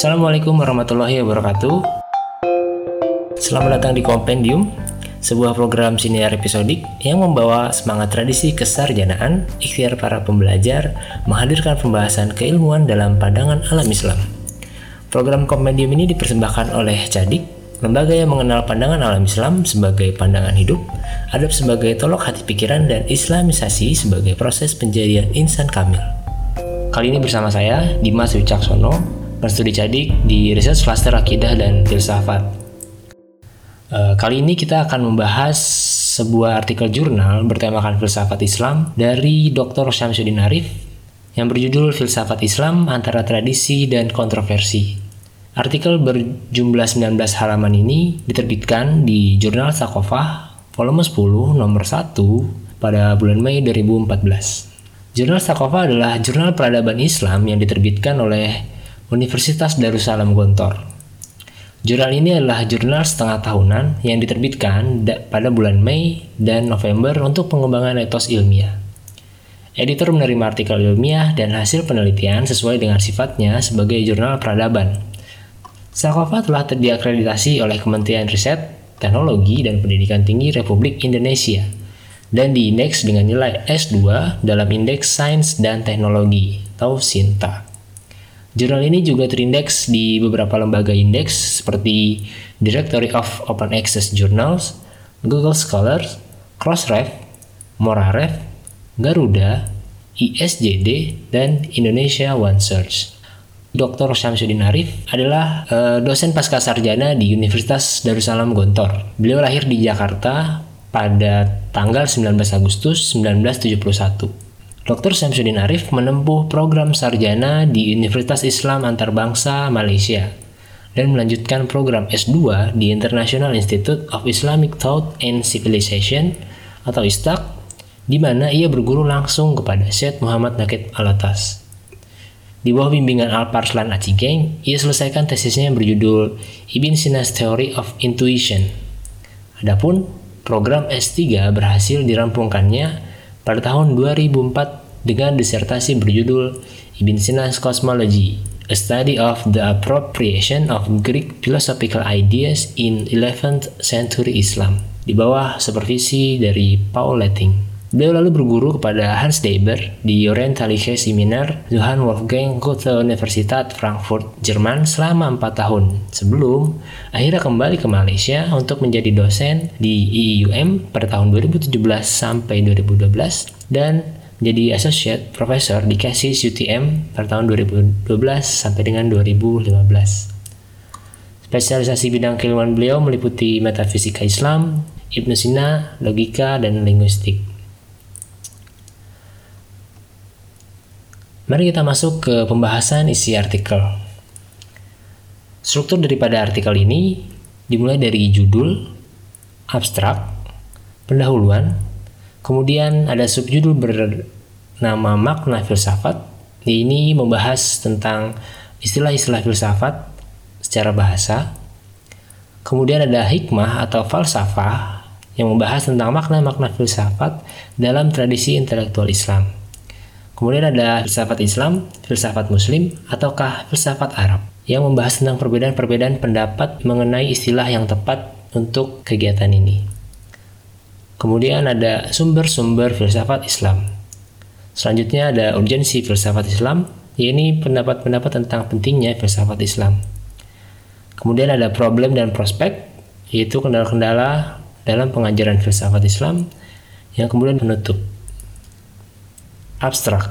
Assalamualaikum warahmatullahi wabarakatuh. Selamat datang di Kompendium, sebuah program siniar episodik yang membawa semangat tradisi kesarjanaan, ikhtiar para pembelajar, menghadirkan pembahasan keilmuan dalam pandangan alam Islam. Program Kompendium ini dipersembahkan oleh Cadik, lembaga yang mengenal pandangan alam Islam sebagai pandangan hidup, adab sebagai tolok hati pikiran, dan islamisasi sebagai proses penjadian insan kamil. Kali ini bersama saya, Dimas Wicaksono, berstudi cadik di Research Cluster Akidah dan Filsafat. Uh, kali ini kita akan membahas sebuah artikel jurnal bertemakan filsafat Islam dari Dr. Syamsuddin Arif yang berjudul Filsafat Islam Antara Tradisi dan Kontroversi. Artikel berjumlah 19 halaman ini diterbitkan di Jurnal Sakofah volume 10 nomor 1 pada bulan Mei 2014. Jurnal Sakofah adalah jurnal peradaban Islam yang diterbitkan oleh Universitas Darussalam Gontor. Jurnal ini adalah jurnal setengah tahunan yang diterbitkan pada bulan Mei dan November untuk pengembangan etos ilmiah. Editor menerima artikel ilmiah dan hasil penelitian sesuai dengan sifatnya sebagai jurnal peradaban. Sakofa telah diakreditasi oleh Kementerian Riset, Teknologi, dan Pendidikan Tinggi Republik Indonesia dan diindeks dengan nilai S2 dalam Indeks Sains dan Teknologi atau SINTA. Jurnal ini juga terindeks di beberapa lembaga indeks seperti Directory of Open Access Journals, Google Scholars, Crossref, Moraref, Garuda, ISJD, dan Indonesia OneSearch. Dr. Syamsuddin Arif adalah uh, dosen pasca sarjana di Universitas Darussalam Gontor. Beliau lahir di Jakarta pada tanggal 19 Agustus 1971. Dr. Samsudin Arif menempuh program sarjana di Universitas Islam Antarbangsa Malaysia dan melanjutkan program S2 di International Institute of Islamic Thought and Civilization atau ISTAC di mana ia berguru langsung kepada Syed Muhammad Nakib Alatas. Di bawah bimbingan Al-Parslan Acigeng, ia selesaikan tesisnya yang berjudul Ibn Sina's Theory of Intuition. Adapun program S3 berhasil dirampungkannya pada tahun 2004 dengan disertasi berjudul Ibn Sina's Cosmology, A Study of the Appropriation of Greek Philosophical Ideas in 11th Century Islam, di bawah supervisi dari Paul Letting. Beliau lalu berguru kepada Hans Deber di Orientalische Seminar Johann Wolfgang Goethe Universitat Frankfurt, Jerman selama 4 tahun sebelum akhirnya kembali ke Malaysia untuk menjadi dosen di IUM pada tahun 2017 sampai 2012 dan menjadi associate professor di Cassis UTM pada tahun 2012 sampai dengan 2015. Spesialisasi bidang keilmuan beliau meliputi metafisika Islam, Ibnu Sina, logika, dan linguistik. Mari kita masuk ke pembahasan isi artikel. Struktur daripada artikel ini dimulai dari judul, abstrak, pendahuluan, Kemudian ada subjudul bernama makna filsafat. Ini membahas tentang istilah-istilah filsafat secara bahasa. Kemudian ada hikmah atau falsafah yang membahas tentang makna-makna filsafat dalam tradisi intelektual Islam. Kemudian ada filsafat Islam, filsafat Muslim, ataukah filsafat Arab yang membahas tentang perbedaan-perbedaan pendapat mengenai istilah yang tepat untuk kegiatan ini. Kemudian ada sumber-sumber filsafat Islam. Selanjutnya ada urgensi filsafat Islam, yaitu pendapat-pendapat tentang pentingnya filsafat Islam. Kemudian ada problem dan prospek, yaitu kendala-kendala dalam pengajaran filsafat Islam yang kemudian menutup. Abstrak.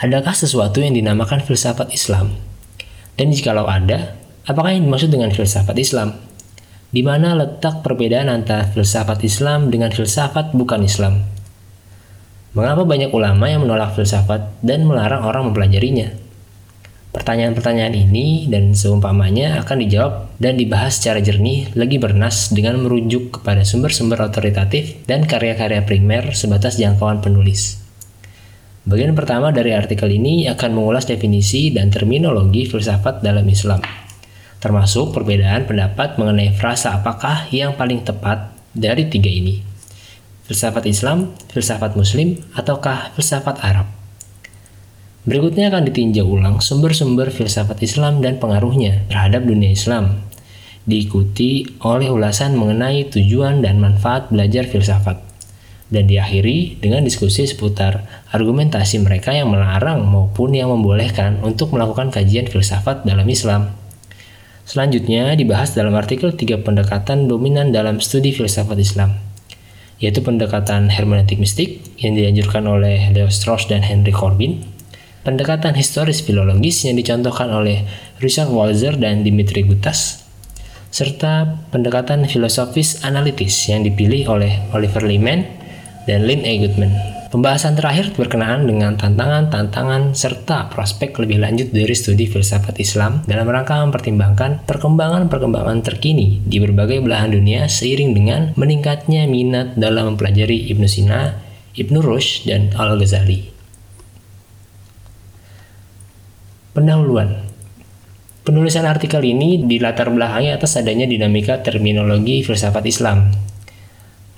Adakah sesuatu yang dinamakan filsafat Islam? Dan jikalau ada, apakah yang dimaksud dengan filsafat Islam? di mana letak perbedaan antara filsafat Islam dengan filsafat bukan Islam. Mengapa banyak ulama yang menolak filsafat dan melarang orang mempelajarinya? Pertanyaan-pertanyaan ini dan seumpamanya akan dijawab dan dibahas secara jernih lagi bernas dengan merujuk kepada sumber-sumber otoritatif dan karya-karya primer sebatas jangkauan penulis. Bagian pertama dari artikel ini akan mengulas definisi dan terminologi filsafat dalam Islam termasuk perbedaan pendapat mengenai frasa apakah yang paling tepat dari tiga ini. Filsafat Islam, filsafat Muslim, ataukah filsafat Arab. Berikutnya akan ditinjau ulang sumber-sumber filsafat Islam dan pengaruhnya terhadap dunia Islam. Diikuti oleh ulasan mengenai tujuan dan manfaat belajar filsafat. Dan diakhiri dengan diskusi seputar argumentasi mereka yang melarang maupun yang membolehkan untuk melakukan kajian filsafat dalam Islam. Selanjutnya dibahas dalam artikel tiga pendekatan dominan dalam studi filsafat Islam, yaitu pendekatan hermeneutik mistik yang dianjurkan oleh Leo Strauss dan Henry Corbin, pendekatan historis filologis yang dicontohkan oleh Richard Walzer dan Dimitri Gutas, serta pendekatan filosofis analitis yang dipilih oleh Oliver Lyman dan Lynn A. Goodman. Pembahasan terakhir berkenaan dengan tantangan-tantangan serta prospek lebih lanjut dari studi filsafat Islam dalam rangka mempertimbangkan perkembangan-perkembangan terkini di berbagai belahan dunia seiring dengan meningkatnya minat dalam mempelajari Ibnu Sina, Ibnu Rushd, dan Al-Ghazali. Pendahuluan Penulisan artikel ini dilatar belakangi atas adanya dinamika terminologi filsafat Islam.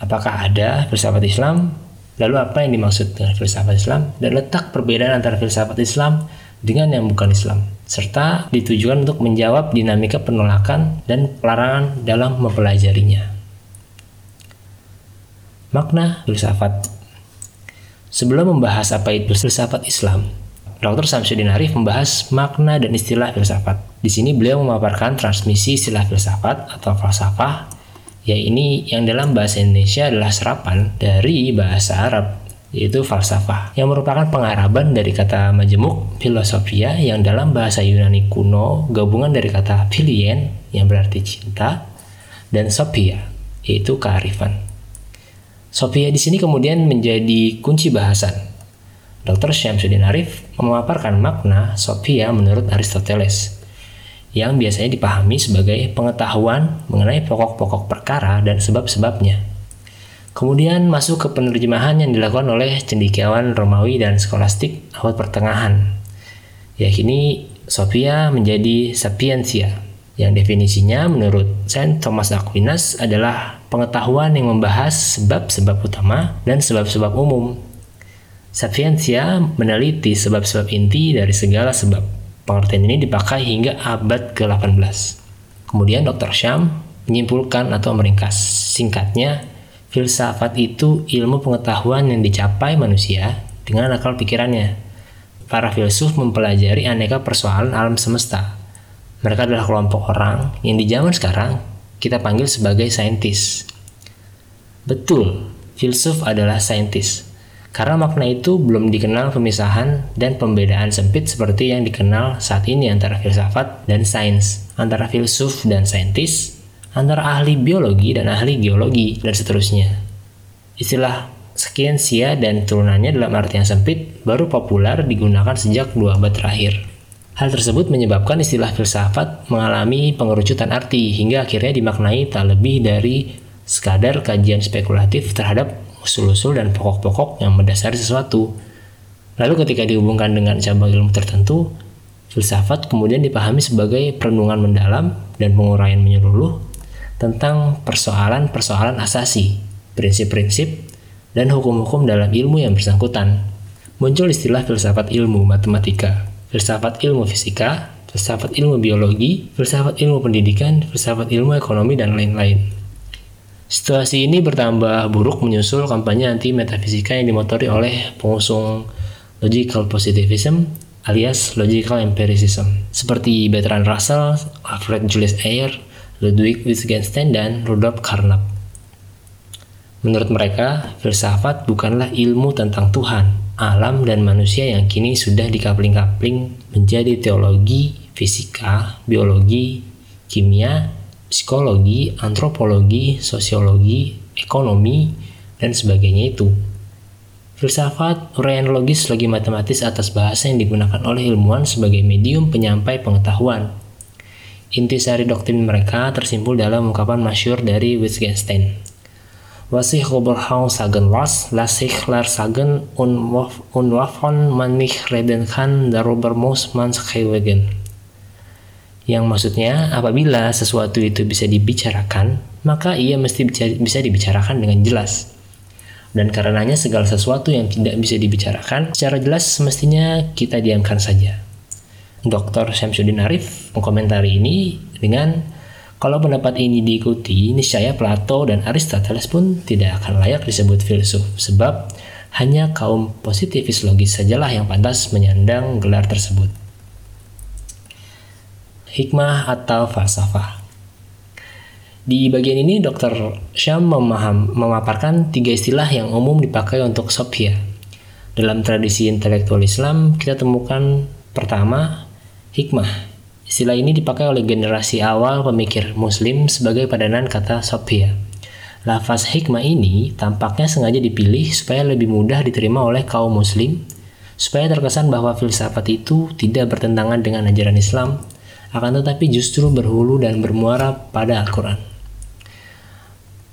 Apakah ada filsafat Islam? Lalu apa yang dimaksud dengan filsafat Islam? Dan letak perbedaan antara filsafat Islam dengan yang bukan Islam. Serta ditujukan untuk menjawab dinamika penolakan dan pelarangan dalam mempelajarinya. Makna filsafat Sebelum membahas apa itu filsafat Islam, Dr. Samsudin Arif membahas makna dan istilah filsafat. Di sini beliau memaparkan transmisi istilah filsafat atau falsafah, yaitu yang dalam bahasa Indonesia adalah serapan dari bahasa Arab, yaitu falsafah, yang merupakan pengaraban dari kata majemuk filosofia yang dalam bahasa Yunani kuno gabungan dari kata filien yang berarti cinta dan sophia, yaitu kearifan. Sophia di sini kemudian menjadi kunci bahasan Dr. Syamsuddin Arif memaparkan makna Sophia menurut Aristoteles yang biasanya dipahami sebagai pengetahuan mengenai pokok-pokok perkara dan sebab-sebabnya. Kemudian masuk ke penerjemahan yang dilakukan oleh cendekiawan Romawi dan skolastik abad pertengahan. Ya kini Sophia menjadi sapiensia yang definisinya menurut Saint Thomas Aquinas adalah pengetahuan yang membahas sebab-sebab utama dan sebab-sebab umum Sapientia meneliti sebab-sebab inti dari segala sebab. Pengertian ini dipakai hingga abad ke-18. Kemudian Dr. Syam menyimpulkan atau meringkas. Singkatnya, filsafat itu ilmu pengetahuan yang dicapai manusia dengan akal pikirannya. Para filsuf mempelajari aneka persoalan alam semesta. Mereka adalah kelompok orang yang di zaman sekarang kita panggil sebagai saintis. Betul, filsuf adalah saintis karena makna itu belum dikenal pemisahan dan pembedaan sempit seperti yang dikenal saat ini antara filsafat dan sains, antara filsuf dan saintis, antara ahli biologi dan ahli geologi, dan seterusnya. Istilah sia dan turunannya dalam arti yang sempit baru populer digunakan sejak dua abad terakhir. Hal tersebut menyebabkan istilah filsafat mengalami pengerucutan arti hingga akhirnya dimaknai tak lebih dari sekadar kajian spekulatif terhadap usul-usul dan pokok-pokok yang mendasari sesuatu. Lalu ketika dihubungkan dengan cabang ilmu tertentu, filsafat kemudian dipahami sebagai perenungan mendalam dan penguraian menyeluruh tentang persoalan-persoalan asasi, prinsip-prinsip, dan hukum-hukum dalam ilmu yang bersangkutan. Muncul istilah filsafat ilmu matematika, filsafat ilmu fisika, filsafat ilmu biologi, filsafat ilmu pendidikan, filsafat ilmu ekonomi, dan lain-lain. Situasi ini bertambah buruk menyusul kampanye anti metafisika yang dimotori oleh pengusung logical positivism alias logical empiricism seperti Bertrand Russell, Alfred Julius Ayer, Ludwig Wittgenstein, dan Rudolf Carnap. Menurut mereka, filsafat bukanlah ilmu tentang Tuhan, alam, dan manusia yang kini sudah dikapling-kapling menjadi teologi, fisika, biologi, kimia, psikologi, antropologi, sosiologi, ekonomi, dan sebagainya itu. Filsafat, uraian logis lagi matematis atas bahasa yang digunakan oleh ilmuwan sebagai medium penyampai pengetahuan. Intisari doktrin mereka tersimpul dalam ungkapan masyur dari Wittgenstein. Was ich sagen was, las ich lar sagen wovon man nicht reden kann, darüber muss man yang maksudnya apabila sesuatu itu bisa dibicarakan, maka ia mesti bisa dibicarakan dengan jelas. Dan karenanya segala sesuatu yang tidak bisa dibicarakan secara jelas semestinya kita diamkan saja. Dr. Syamsuddin Arif mengkomentari ini dengan kalau pendapat ini diikuti, niscaya Plato dan Aristoteles pun tidak akan layak disebut filsuf, sebab hanya kaum positivis logis sajalah yang pantas menyandang gelar tersebut. Hikmah atau falsafah di bagian ini Dr. Syam memaham, memaparkan tiga istilah yang umum dipakai untuk Sophia. Dalam tradisi intelektual Islam, kita temukan pertama, hikmah. Istilah ini dipakai oleh generasi awal pemikir muslim sebagai padanan kata Sophia. Lafaz hikmah ini tampaknya sengaja dipilih supaya lebih mudah diterima oleh kaum muslim, supaya terkesan bahwa filsafat itu tidak bertentangan dengan ajaran Islam, akan tetapi justru berhulu dan bermuara pada Al-Quran.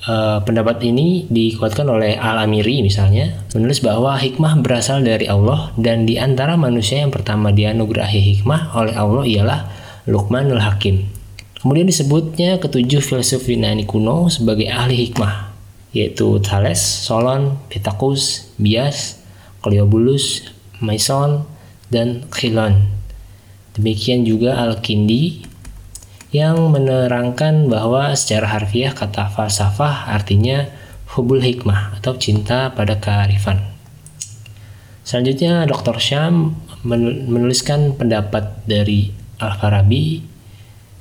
Uh, pendapat ini dikuatkan oleh Al-Amiri misalnya, menulis bahwa hikmah berasal dari Allah dan di antara manusia yang pertama dianugerahi hikmah oleh Allah ialah Luqmanul Hakim. Kemudian disebutnya ketujuh filsuf Yunani kuno sebagai ahli hikmah, yaitu Thales, Solon, Pittacus, Bias, Cleobulus, Mason, dan Chilon. Demikian juga Al-Kindi, yang menerangkan bahwa secara harfiah kata falsafah artinya hubul hikmah atau cinta pada kearifan. Selanjutnya Dr. Syam menuliskan pendapat dari Al-Farabi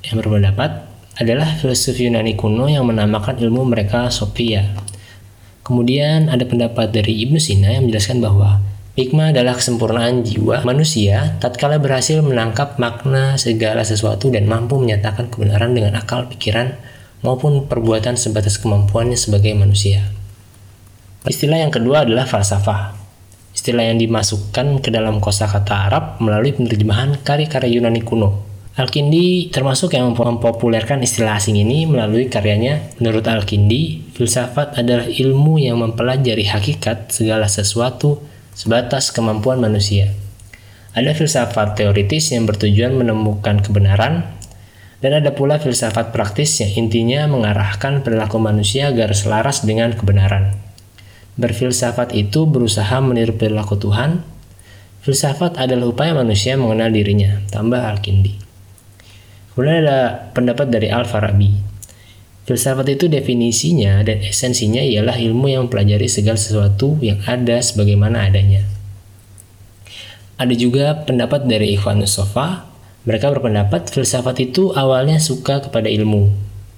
yang berpendapat adalah filsuf Yunani kuno yang menamakan ilmu mereka Sophia. Kemudian ada pendapat dari Ibnu Sina yang menjelaskan bahwa Hikmah adalah kesempurnaan jiwa manusia tatkala berhasil menangkap makna segala sesuatu dan mampu menyatakan kebenaran dengan akal pikiran maupun perbuatan sebatas kemampuannya sebagai manusia. Istilah yang kedua adalah falsafah. Istilah yang dimasukkan ke dalam kosakata Arab melalui penerjemahan karya-karya Yunani kuno. Al-Kindi termasuk yang mempopulerkan istilah asing ini melalui karyanya. Menurut Al-Kindi, filsafat adalah ilmu yang mempelajari hakikat segala sesuatu sebatas kemampuan manusia. Ada filsafat teoritis yang bertujuan menemukan kebenaran, dan ada pula filsafat praktis yang intinya mengarahkan perilaku manusia agar selaras dengan kebenaran. Berfilsafat itu berusaha meniru perilaku Tuhan. Filsafat adalah upaya manusia mengenal dirinya, tambah Al-Kindi. Kemudian ada pendapat dari Al-Farabi, Filsafat itu definisinya dan esensinya ialah ilmu yang mempelajari segala sesuatu yang ada sebagaimana adanya. Ada juga pendapat dari Ikhwanus Sofa. Mereka berpendapat filsafat itu awalnya suka kepada ilmu.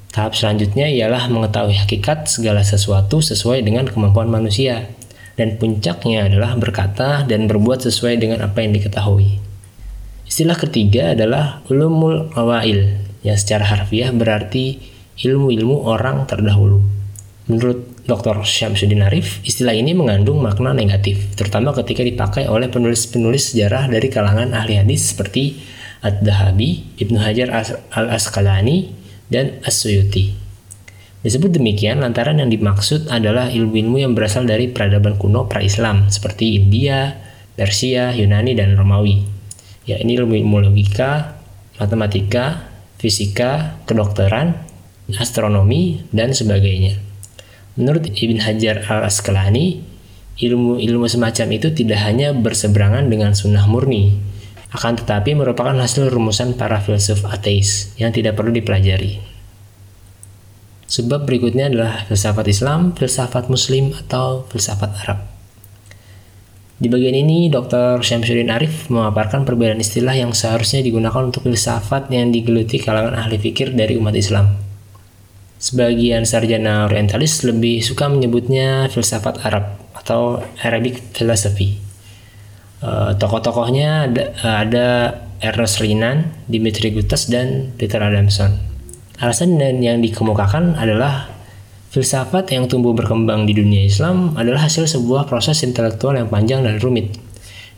Tahap selanjutnya ialah mengetahui hakikat segala sesuatu sesuai dengan kemampuan manusia. Dan puncaknya adalah berkata dan berbuat sesuai dengan apa yang diketahui. Istilah ketiga adalah ulumul awail, yang secara harfiah berarti ilmu-ilmu orang terdahulu. Menurut Dr. Syamsuddin Arif, istilah ini mengandung makna negatif, terutama ketika dipakai oleh penulis-penulis sejarah dari kalangan ahli hadis seperti Ad-Dahabi, Ibnu Hajar Al-Asqalani, dan As-Suyuti. Disebut demikian lantaran yang dimaksud adalah ilmu-ilmu yang berasal dari peradaban kuno pra-Islam seperti India, Persia, Yunani, dan Romawi. Ya, ini ilmu-ilmu logika, matematika, fisika, kedokteran, astronomi, dan sebagainya. Menurut Ibn Hajar al-Asqalani, ilmu-ilmu semacam itu tidak hanya berseberangan dengan sunnah murni, akan tetapi merupakan hasil rumusan para filsuf ateis yang tidak perlu dipelajari. Sebab berikutnya adalah filsafat Islam, filsafat Muslim, atau filsafat Arab. Di bagian ini, Dr. Syamsuddin Arif memaparkan perbedaan istilah yang seharusnya digunakan untuk filsafat yang digeluti kalangan ahli fikir dari umat Islam. Sebagian sarjana orientalis lebih suka menyebutnya filsafat Arab atau Arabic philosophy. Uh, tokoh-tokohnya ada, ada Ernest Renan, Dimitri Gutas, dan Peter Adamson. Alasan yang dikemukakan adalah filsafat yang tumbuh berkembang di dunia Islam adalah hasil sebuah proses intelektual yang panjang dan rumit,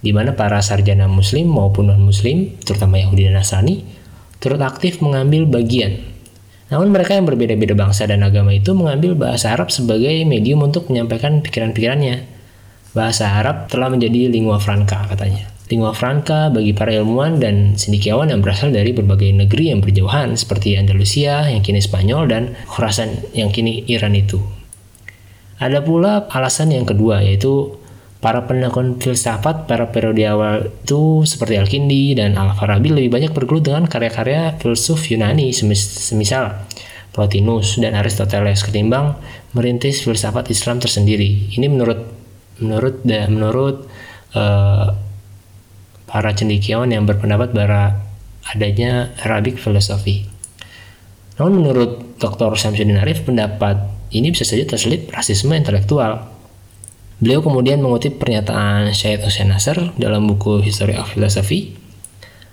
di mana para sarjana Muslim maupun non-Muslim, terutama Yahudi dan Nasrani, turut aktif mengambil bagian namun mereka yang berbeda-beda bangsa dan agama itu mengambil bahasa Arab sebagai medium untuk menyampaikan pikiran-pikirannya. Bahasa Arab telah menjadi lingua franca katanya. Lingua franca bagi para ilmuwan dan cendekiawan yang berasal dari berbagai negeri yang berjauhan seperti Andalusia yang kini Spanyol dan Khurasan yang kini Iran itu. Ada pula alasan yang kedua yaitu para penekun filsafat pada periode awal itu seperti Al-Kindi dan Al-Farabi lebih banyak bergelut dengan karya-karya filsuf Yunani semisal Plotinus dan Aristoteles ketimbang merintis filsafat Islam tersendiri. Ini menurut menurut dan menurut uh, para cendekiawan yang berpendapat bahwa adanya Arabic philosophy. Namun menurut Dr. Samsudin Arif pendapat ini bisa saja terselip rasisme intelektual. Beliau kemudian mengutip pernyataan Syed Hussein Nasr dalam buku History of Philosophy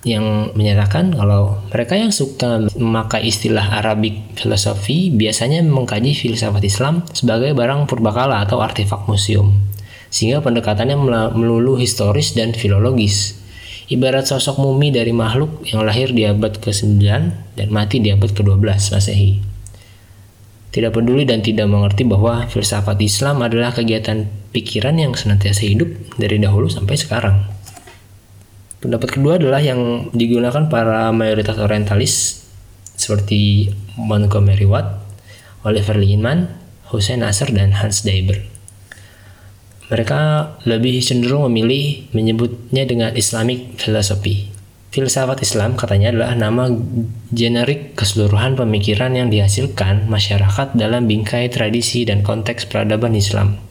yang menyatakan kalau mereka yang suka memakai istilah Arabic filosofi biasanya mengkaji filsafat Islam sebagai barang purbakala atau artefak museum, sehingga pendekatannya melulu historis dan filologis. Ibarat sosok mumi dari makhluk yang lahir di abad ke-9 dan mati di abad ke-12 Masehi. Tidak peduli dan tidak mengerti bahwa filsafat Islam adalah kegiatan pikiran yang senantiasa hidup dari dahulu sampai sekarang. Pendapat kedua adalah yang digunakan para mayoritas orientalis seperti Montgomery Watt, Oliver Liman, Hussein Nasr, dan Hans Deiber. Mereka lebih cenderung memilih menyebutnya dengan Islamic philosophy. Filsafat Islam katanya adalah nama generik keseluruhan pemikiran yang dihasilkan masyarakat dalam bingkai tradisi dan konteks peradaban Islam.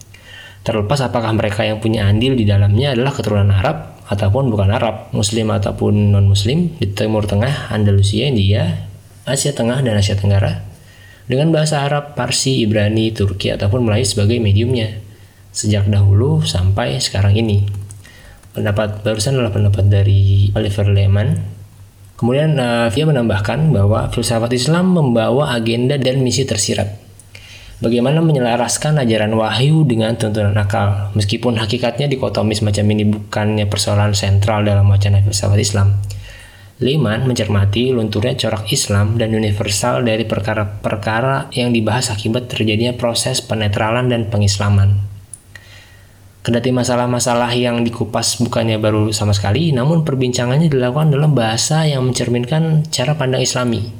Terlepas apakah mereka yang punya andil di dalamnya adalah keturunan Arab ataupun bukan Arab, Muslim ataupun non-Muslim di Timur Tengah, Andalusia, India, Asia Tengah, dan Asia Tenggara dengan bahasa Arab, Parsi, Ibrani, Turki, ataupun Melayu sebagai mediumnya sejak dahulu sampai sekarang ini. Pendapat barusan adalah pendapat dari Oliver Lehman. Kemudian uh, dia menambahkan bahwa filsafat Islam membawa agenda dan misi tersirat Bagaimana menyelaraskan ajaran wahyu dengan tuntunan akal, meskipun hakikatnya dikotomi semacam ini bukannya persoalan sentral dalam wacana filsafat Islam. Liman mencermati lunturnya corak Islam dan universal dari perkara-perkara yang dibahas akibat terjadinya proses penetralan dan pengislaman. Kendati masalah-masalah yang dikupas bukannya baru sama sekali, namun perbincangannya dilakukan dalam bahasa yang mencerminkan cara pandang islami,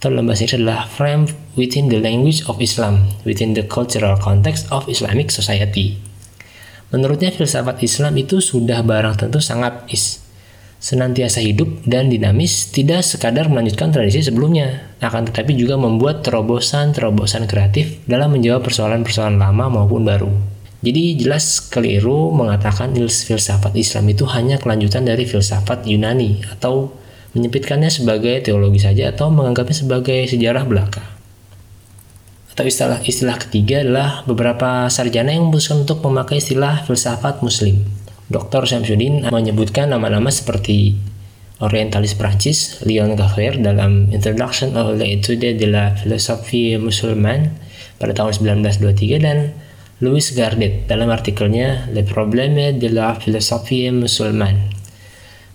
atau dalam bahasa Inggris adalah frame within the language of Islam, within the cultural context of Islamic society. Menurutnya filsafat Islam itu sudah barang tentu sangat is, senantiasa hidup dan dinamis, tidak sekadar melanjutkan tradisi sebelumnya, akan tetapi juga membuat terobosan-terobosan kreatif dalam menjawab persoalan-persoalan lama maupun baru. Jadi jelas keliru mengatakan filsafat Islam itu hanya kelanjutan dari filsafat Yunani atau menyempitkannya sebagai teologi saja atau menganggapnya sebagai sejarah belaka. Atau istilah istilah ketiga adalah beberapa sarjana yang memutuskan untuk memakai istilah filsafat muslim. Dr. Syamsuddin menyebutkan nama-nama seperti orientalis Prancis Leon Gaffer dalam Introduction of l'étude de la philosophie musulmane pada tahun 1923 dan Louis Gardet dalam artikelnya Le problème de la philosophie musulmane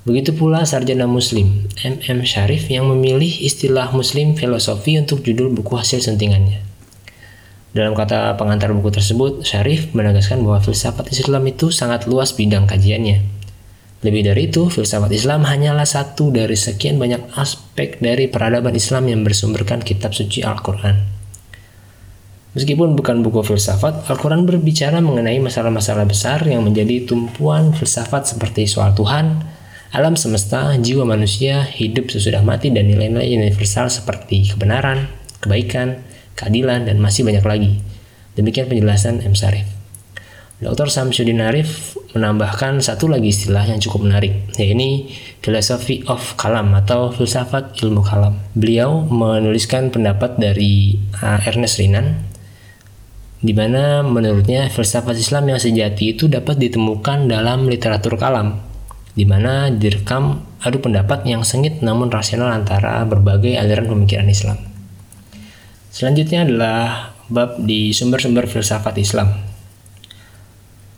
Begitu pula sarjana muslim, MM Syarif yang memilih istilah muslim filosofi untuk judul buku hasil sentingannya. Dalam kata pengantar buku tersebut, Syarif menegaskan bahwa filsafat Islam itu sangat luas bidang kajiannya. Lebih dari itu, filsafat Islam hanyalah satu dari sekian banyak aspek dari peradaban Islam yang bersumberkan kitab suci Al-Quran. Meskipun bukan buku filsafat, Al-Quran berbicara mengenai masalah-masalah besar yang menjadi tumpuan filsafat seperti soal Tuhan, Alam semesta, jiwa manusia, hidup sesudah mati dan nilai-nilai universal seperti kebenaran, kebaikan, keadilan, dan masih banyak lagi. Demikian penjelasan M. Sarif. Dr. Samsudin Arif menambahkan satu lagi istilah yang cukup menarik, yaitu philosophy of kalam atau filsafat ilmu kalam. Beliau menuliskan pendapat dari uh, Ernest Renan, di mana menurutnya filsafat Islam yang sejati itu dapat ditemukan dalam literatur kalam, di mana direkam adu pendapat yang sengit namun rasional antara berbagai aliran pemikiran Islam. Selanjutnya adalah bab di sumber-sumber filsafat Islam.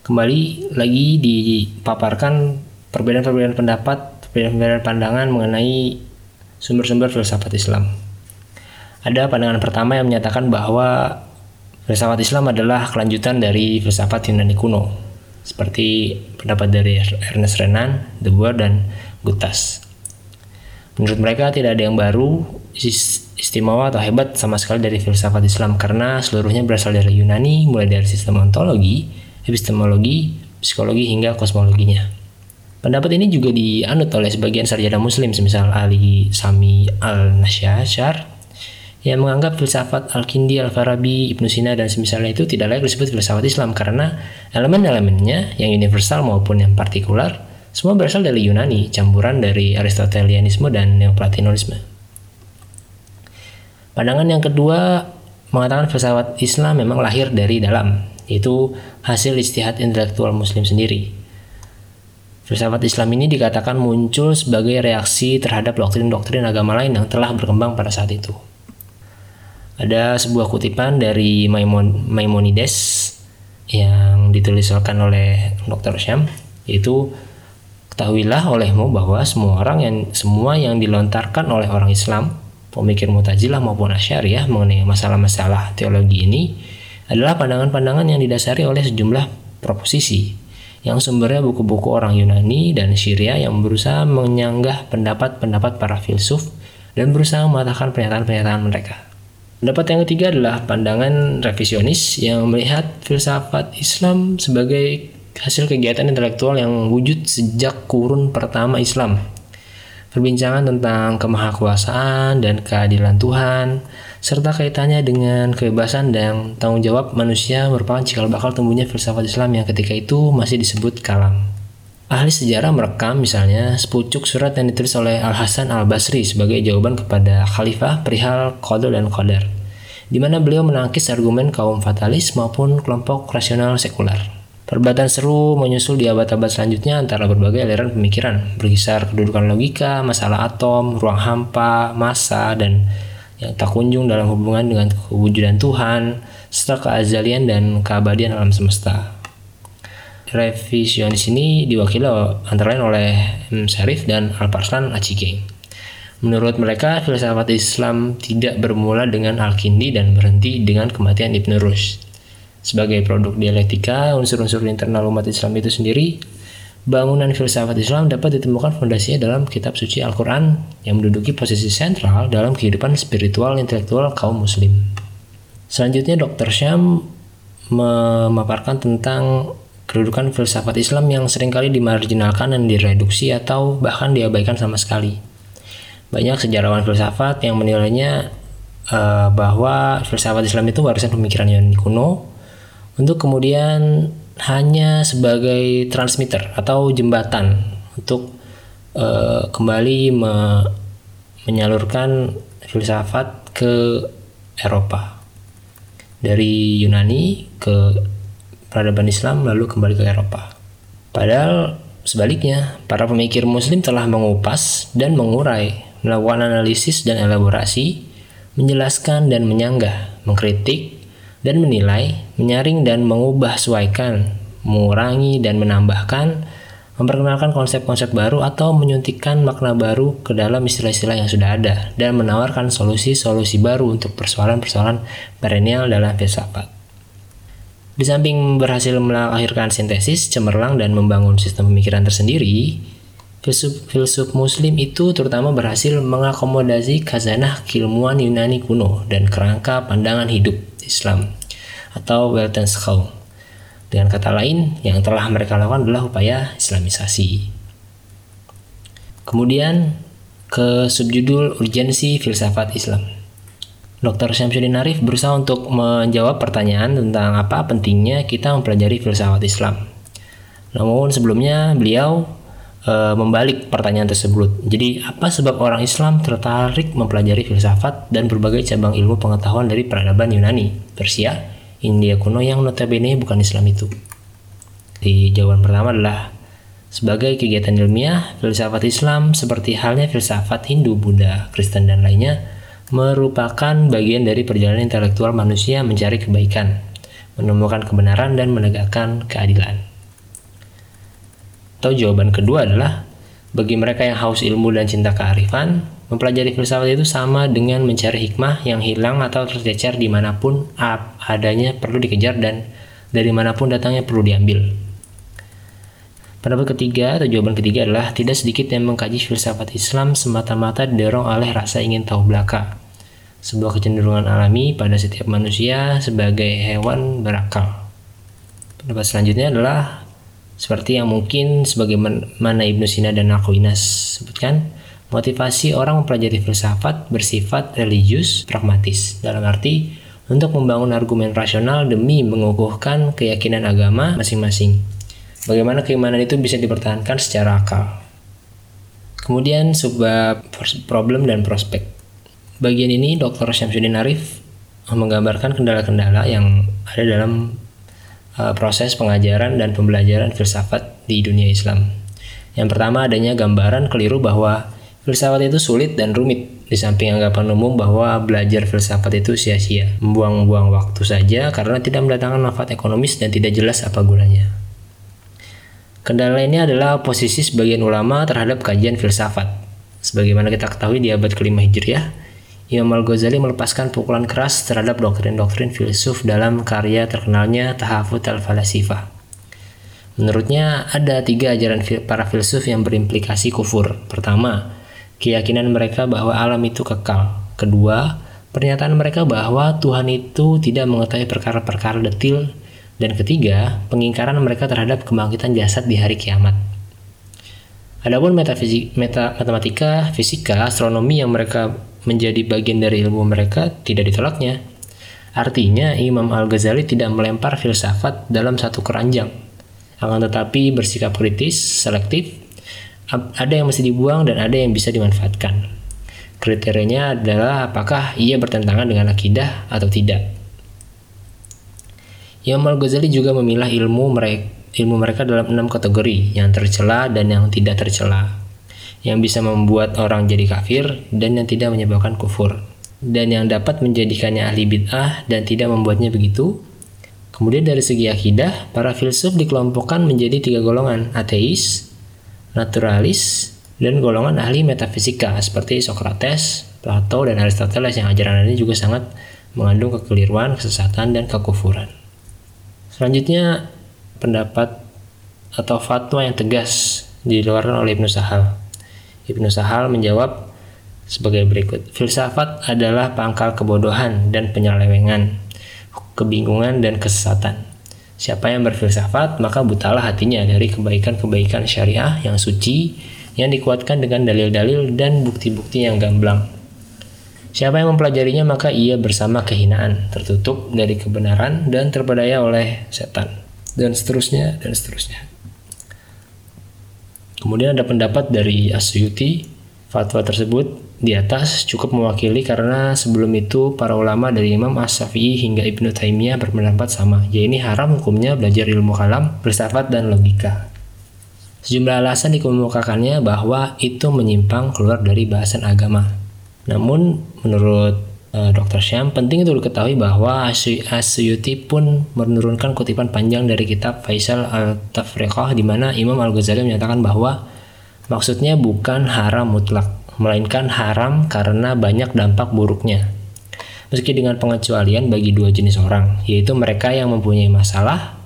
Kembali lagi dipaparkan perbedaan-perbedaan pendapat, perbedaan-perbedaan pandangan mengenai sumber-sumber filsafat Islam. Ada pandangan pertama yang menyatakan bahwa filsafat Islam adalah kelanjutan dari filsafat Yunani kuno, seperti pendapat dari Ernest Renan, De Boer, dan Gutas. Menurut mereka tidak ada yang baru, istimewa atau hebat sama sekali dari filsafat Islam karena seluruhnya berasal dari Yunani, mulai dari sistem ontologi, epistemologi, psikologi hingga kosmologinya. Pendapat ini juga dianut oleh sebagian sarjana muslim semisal Ali Sami al-Nasyashar yang menganggap filsafat Al-Kindi, Al-Farabi, Ibnu Sina dan semisalnya itu tidak layak disebut filsafat Islam karena elemen-elemennya yang universal maupun yang partikular semua berasal dari Yunani, campuran dari Aristotelianisme dan Neoplatonisme. Pandangan yang kedua mengatakan filsafat Islam memang lahir dari dalam, yaitu hasil istihad intelektual muslim sendiri. Filsafat Islam ini dikatakan muncul sebagai reaksi terhadap doktrin-doktrin agama lain yang telah berkembang pada saat itu. Ada sebuah kutipan dari Maimon, Maimonides yang dituliskan oleh Dr. Syam, yaitu ketahuilah olehmu bahwa semua orang yang semua yang dilontarkan oleh orang Islam, pemikir Mu'tazilah maupun Asy'ariyah mengenai masalah-masalah teologi ini adalah pandangan-pandangan yang didasari oleh sejumlah proposisi yang sumbernya buku-buku orang Yunani dan Syria yang berusaha menyanggah pendapat-pendapat para filsuf dan berusaha mematahkan pernyataan-pernyataan mereka. Pendapat yang ketiga adalah pandangan revisionis yang melihat filsafat Islam sebagai hasil kegiatan intelektual yang wujud sejak kurun pertama Islam. Perbincangan tentang kemahakuasaan dan keadilan Tuhan, serta kaitannya dengan kebebasan dan tanggung jawab manusia merupakan cikal bakal tumbuhnya filsafat Islam yang ketika itu masih disebut kalam. Ahli sejarah merekam misalnya sepucuk surat yang ditulis oleh Al-Hasan Al-Basri sebagai jawaban kepada khalifah perihal Qadar dan Qadar, di mana beliau menangkis argumen kaum fatalis maupun kelompok rasional sekular. Perdebatan seru menyusul di abad-abad selanjutnya antara berbagai aliran pemikiran, berkisar kedudukan logika, masalah atom, ruang hampa, massa, dan yang tak kunjung dalam hubungan dengan kewujudan Tuhan, serta keazalian dan keabadian alam semesta. Revisionis ini diwakili antara lain oleh M. Syarif dan Al-Parslan Achike. Menurut mereka, filsafat Islam tidak bermula dengan Al-Kindi dan berhenti dengan kematian Ibn Rushd. Sebagai produk dialektika, unsur-unsur internal umat Islam itu sendiri bangunan filsafat Islam dapat ditemukan fondasinya dalam kitab suci Al-Quran yang menduduki posisi sentral dalam kehidupan spiritual intelektual kaum muslim. Selanjutnya Dr. Syam memaparkan tentang kedudukan filsafat Islam yang sering kali dimarginalkan dan direduksi atau bahkan diabaikan sama sekali. Banyak sejarawan filsafat yang menilainya uh, bahwa filsafat Islam itu warisan pemikiran Yunani kuno untuk kemudian hanya sebagai transmitter atau jembatan untuk uh, kembali me menyalurkan filsafat ke Eropa dari Yunani ke peradaban Islam lalu kembali ke Eropa. Padahal sebaliknya, para pemikir Muslim telah mengupas dan mengurai, melakukan analisis dan elaborasi, menjelaskan dan menyanggah, mengkritik dan menilai, menyaring dan mengubah sesuaikan, mengurangi dan menambahkan, memperkenalkan konsep-konsep baru atau menyuntikkan makna baru ke dalam istilah-istilah yang sudah ada dan menawarkan solusi-solusi baru untuk persoalan-persoalan perennial dalam filsafat. Di samping berhasil melahirkan sintesis, cemerlang, dan membangun sistem pemikiran tersendiri, filsuf, muslim itu terutama berhasil mengakomodasi khazanah keilmuan Yunani kuno dan kerangka pandangan hidup Islam atau Weltanschauung. Dengan kata lain, yang telah mereka lakukan adalah upaya Islamisasi. Kemudian ke subjudul urgensi filsafat Islam. Dr. Syamsuddin Arif berusaha untuk menjawab pertanyaan tentang apa pentingnya kita mempelajari filsafat Islam. Namun sebelumnya beliau e, membalik pertanyaan tersebut. Jadi apa sebab orang Islam tertarik mempelajari filsafat dan berbagai cabang ilmu pengetahuan dari peradaban Yunani, Persia, India kuno yang notabene bukan Islam itu? Di jawaban pertama adalah sebagai kegiatan ilmiah, filsafat Islam seperti halnya filsafat Hindu, Buddha, Kristen, dan lainnya merupakan bagian dari perjalanan intelektual manusia mencari kebaikan, menemukan kebenaran, dan menegakkan keadilan. Atau jawaban kedua adalah bagi mereka yang haus ilmu dan cinta kearifan, Mempelajari filsafat itu sama dengan mencari hikmah yang hilang atau tercecer di mana pun adanya perlu dikejar dan dari mana pun datangnya perlu diambil. Pendapat ketiga atau jawaban ketiga adalah tidak sedikit yang mengkaji filsafat Islam semata-mata didorong oleh rasa ingin tahu belaka. Sebuah kecenderungan alami pada setiap manusia sebagai hewan berakal. Pendapat selanjutnya adalah seperti yang mungkin sebagaimana Ibnu Sina dan Aquinas sebutkan, motivasi orang mempelajari filsafat bersifat religius pragmatis dalam arti untuk membangun argumen rasional demi mengukuhkan keyakinan agama masing-masing bagaimana keimanan itu bisa dipertahankan secara akal. Kemudian sebab problem dan prospek. Bagian ini Dr. Syamsuddin Arif menggambarkan kendala-kendala yang ada dalam uh, proses pengajaran dan pembelajaran filsafat di dunia Islam. Yang pertama adanya gambaran keliru bahwa filsafat itu sulit dan rumit di samping anggapan umum bahwa belajar filsafat itu sia-sia, membuang-buang waktu saja karena tidak mendatangkan manfaat ekonomis dan tidak jelas apa gunanya. Kendala ini adalah posisi sebagian ulama terhadap kajian filsafat. Sebagaimana kita ketahui di abad kelima Hijriah, Imam Al-Ghazali melepaskan pukulan keras terhadap doktrin-doktrin filsuf dalam karya terkenalnya Tahafut al-Falasifah. Menurutnya, ada tiga ajaran para filsuf yang berimplikasi kufur. Pertama, keyakinan mereka bahwa alam itu kekal. Kedua, pernyataan mereka bahwa Tuhan itu tidak mengetahui perkara-perkara detil dan ketiga, pengingkaran mereka terhadap kebangkitan jasad di hari kiamat. Adapun metafisik, meta, matematika, fisika, astronomi yang mereka menjadi bagian dari ilmu mereka tidak ditolaknya. Artinya, Imam Al-Ghazali tidak melempar filsafat dalam satu keranjang. Akan tetapi bersikap kritis, selektif, ada yang mesti dibuang dan ada yang bisa dimanfaatkan. Kriterianya adalah apakah ia bertentangan dengan akidah atau tidak. Imam Al-Ghazali juga memilah ilmu mereka, ilmu mereka dalam enam kategori yang tercela dan yang tidak tercela, yang bisa membuat orang jadi kafir dan yang tidak menyebabkan kufur, dan yang dapat menjadikannya ahli bid'ah dan tidak membuatnya begitu. Kemudian dari segi akidah, para filsuf dikelompokkan menjadi tiga golongan, ateis, naturalis, dan golongan ahli metafisika seperti Socrates, Plato, dan Aristoteles yang ajaran ini juga sangat mengandung kekeliruan, kesesatan, dan kekufuran. Selanjutnya pendapat atau fatwa yang tegas dikeluarkan oleh Ibnu Sahal. Ibnu Sahal menjawab sebagai berikut. Filsafat adalah pangkal kebodohan dan penyelewengan, kebingungan dan kesesatan. Siapa yang berfilsafat, maka butalah hatinya dari kebaikan-kebaikan syariah yang suci, yang dikuatkan dengan dalil-dalil dan bukti-bukti yang gamblang. Siapa yang mempelajarinya maka ia bersama kehinaan, tertutup dari kebenaran dan terpedaya oleh setan. Dan seterusnya, dan seterusnya. Kemudian ada pendapat dari Asyuti, fatwa tersebut di atas cukup mewakili karena sebelum itu para ulama dari Imam As-Syafi'i hingga Ibnu Taimiyah berpendapat sama, yaitu haram hukumnya belajar ilmu kalam, filsafat dan logika. Sejumlah alasan dikemukakannya bahwa itu menyimpang keluar dari bahasan agama. Namun menurut uh, Dr. Syam penting itu diketahui bahwa Asyuti pun menurunkan kutipan panjang dari kitab Faisal al-Tafriqah di mana Imam Al-Ghazali menyatakan bahwa maksudnya bukan haram mutlak, melainkan haram karena banyak dampak buruknya. Meski dengan pengecualian bagi dua jenis orang, yaitu mereka yang mempunyai masalah,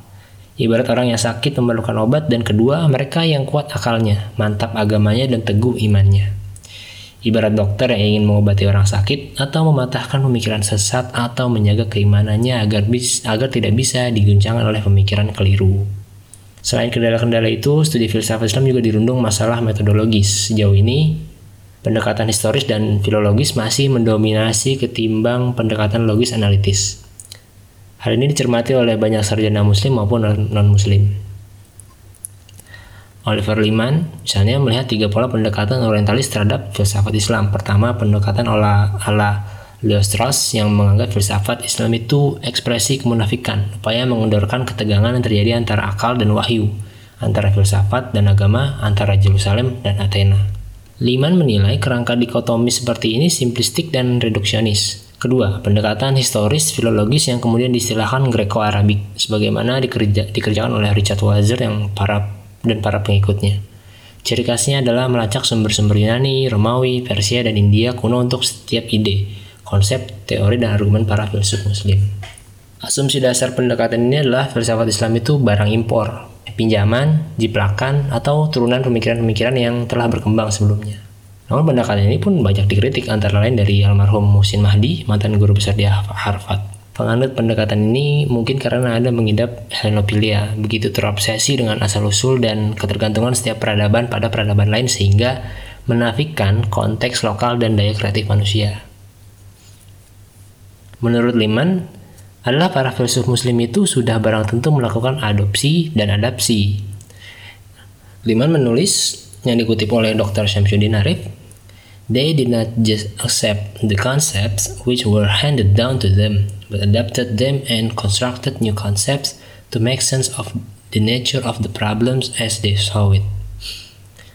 ibarat orang yang sakit memerlukan obat, dan kedua, mereka yang kuat akalnya, mantap agamanya, dan teguh imannya ibarat dokter yang ingin mengobati orang sakit atau mematahkan pemikiran sesat atau menjaga keimanannya agar bis, agar tidak bisa diguncangkan oleh pemikiran keliru. Selain kendala-kendala itu, studi filsafat Islam juga dirundung masalah metodologis. Sejauh ini, pendekatan historis dan filologis masih mendominasi ketimbang pendekatan logis analitis. Hal ini dicermati oleh banyak sarjana muslim maupun non-muslim. Oliver Liman misalnya melihat tiga pola pendekatan orientalis terhadap filsafat Islam. Pertama, pendekatan ala, ala Leo Strauss yang menganggap filsafat Islam itu ekspresi kemunafikan, upaya mengendorkan ketegangan yang terjadi antara akal dan wahyu, antara filsafat dan agama, antara Jerusalem dan Athena. Liman menilai kerangka dikotomi seperti ini simplistik dan reduksionis. Kedua, pendekatan historis filologis yang kemudian distilahkan Greco-Arabik, sebagaimana dikerja, dikerjakan oleh Richard Wazer yang para dan para pengikutnya. Ciri khasnya adalah melacak sumber-sumber Yunani, Romawi, Persia, dan India kuno untuk setiap ide, konsep, teori, dan argumen para filsuf muslim. Asumsi dasar pendekatan ini adalah filsafat Islam itu barang impor. pinjaman, jiplakan, atau turunan pemikiran-pemikiran yang telah berkembang sebelumnya. Namun pendekatan ini pun banyak dikritik antara lain dari almarhum Musin Mahdi, mantan guru besar di Harvard. Penganut pendekatan ini mungkin karena ada mengidap helenopilia, begitu terobsesi dengan asal-usul dan ketergantungan setiap peradaban pada peradaban lain sehingga menafikan konteks lokal dan daya kreatif manusia. Menurut Liman, adalah para filsuf muslim itu sudah barang tentu melakukan adopsi dan adapsi. Liman menulis yang dikutip oleh Dr. Syamsuddin Arif, They did not just accept the concepts which were handed down to them, but adapted them and constructed new concepts to make sense of the nature of the problems as they saw it.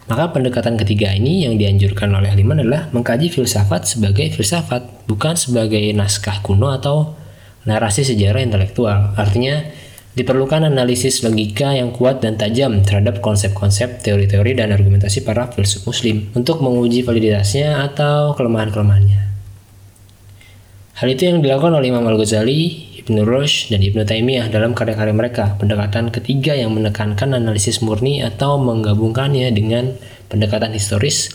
Maka pendekatan ketiga ini yang dianjurkan oleh Liman adalah mengkaji filsafat sebagai filsafat, bukan sebagai naskah kuno atau narasi sejarah intelektual. Artinya, Diperlukan analisis logika yang kuat dan tajam terhadap konsep-konsep, teori-teori, dan argumentasi para filsuf muslim untuk menguji validitasnya atau kelemahan-kelemahannya. Hal itu yang dilakukan oleh Imam Al-Ghazali, Ibnu Rushd, dan Ibnu Taimiyah dalam karya-karya mereka. Pendekatan ketiga yang menekankan analisis murni atau menggabungkannya dengan pendekatan historis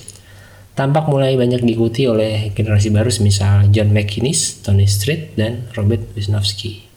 tampak mulai banyak diikuti oleh generasi baru semisal John McInnes, Tony Street, dan Robert Wisnowski.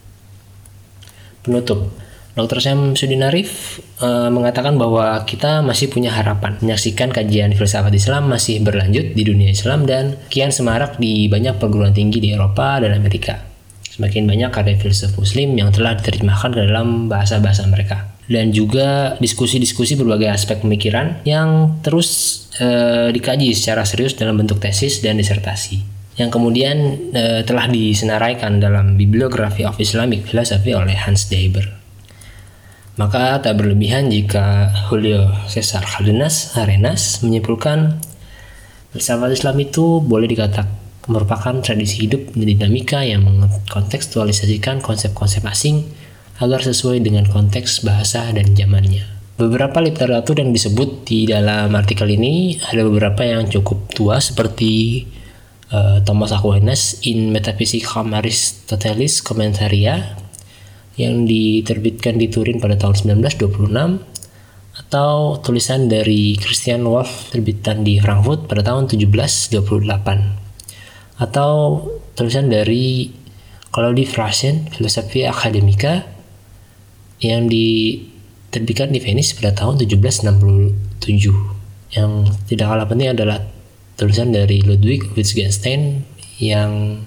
Penutup, Dr. Sam Sudin Arif uh, mengatakan bahwa kita masih punya harapan menyaksikan kajian filsafat Islam masih berlanjut di dunia Islam dan kian semarak di banyak perguruan tinggi di Eropa dan Amerika. Semakin banyak karya filsuf muslim yang telah diterjemahkan ke dalam bahasa-bahasa mereka. Dan juga diskusi-diskusi berbagai aspek pemikiran yang terus uh, dikaji secara serius dalam bentuk tesis dan disertasi yang kemudian e, telah disenaraikan dalam Bibliografi of Islamic Philosophy oleh Hans Deiber. Maka tak berlebihan jika Julio Cesar Cardenas Arenas menyimpulkan filsafat Islam itu boleh dikatakan merupakan tradisi hidup dan dinamika yang mengkontekstualisasikan konsep-konsep asing agar sesuai dengan konteks bahasa dan zamannya. Beberapa literatur yang disebut di dalam artikel ini ada beberapa yang cukup tua seperti uh, Thomas Aquinas in Metaphysicam Aristotelis Commentaria yang diterbitkan di Turin pada tahun 1926 atau tulisan dari Christian Wolff terbitan di Frankfurt pada tahun 1728 atau tulisan dari Claudi Frasen Filosofia Academica yang diterbitkan di Venice pada tahun 1767 yang tidak kalah penting adalah tulisan dari Ludwig Wittgenstein yang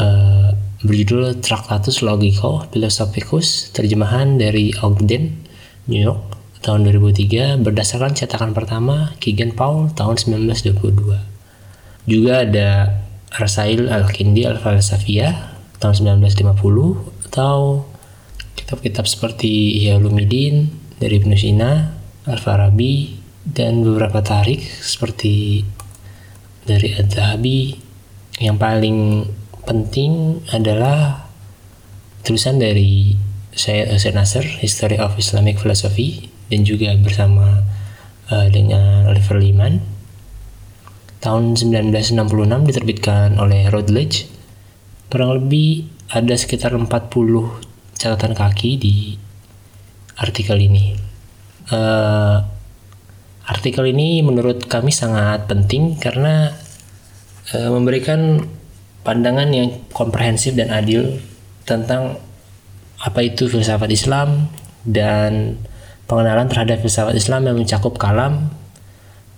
uh, berjudul Tractatus Logico Philosophicus terjemahan dari Ogden New York tahun 2003 berdasarkan cetakan pertama Kegan Paul tahun 1922 juga ada Rasail Al-Kindi Al-Falsafiyah tahun 1950 atau kitab-kitab seperti Ialumidin dari Ibnu Sina Al-Farabi dan beberapa tarik seperti dari Adzahabi yang paling penting adalah tulisan dari Syed Hussein Nasr History of Islamic Philosophy dan juga bersama uh, dengan Oliver Liman tahun 1966 diterbitkan oleh Routledge. Kurang lebih ada sekitar 40 catatan kaki di artikel ini. Uh, Artikel ini menurut kami sangat penting karena e, memberikan pandangan yang komprehensif dan adil tentang apa itu filsafat Islam dan pengenalan terhadap filsafat Islam yang mencakup kalam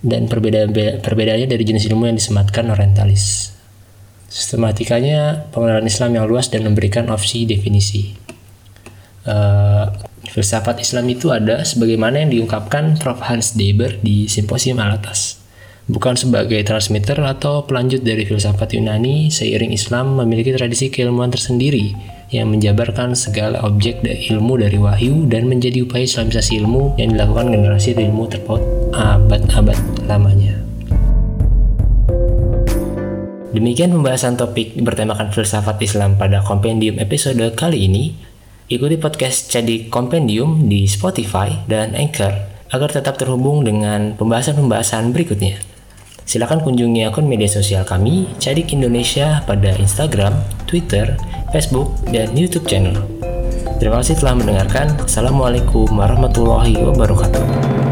dan perbedaan perbedaannya dari jenis ilmu yang disematkan orientalis. Sistematikanya pengenalan Islam yang luas dan memberikan opsi definisi. Uh, Filsafat Islam itu ada sebagaimana yang diungkapkan Prof. Hans Deber di Simposium Alatas. Bukan sebagai transmitter atau pelanjut dari filsafat Yunani, seiring Islam memiliki tradisi keilmuan tersendiri yang menjabarkan segala objek dan ilmu dari wahyu dan menjadi upaya islamisasi ilmu yang dilakukan generasi ilmu terpaut abad-abad lamanya. Demikian pembahasan topik bertemakan filsafat Islam pada kompendium episode kali ini. Ikuti podcast Jadi Kompendium di Spotify dan Anchor agar tetap terhubung dengan pembahasan-pembahasan berikutnya. Silakan kunjungi akun media sosial kami, Cadik Indonesia pada Instagram, Twitter, Facebook, dan YouTube channel. Terima kasih telah mendengarkan. Assalamualaikum warahmatullahi wabarakatuh.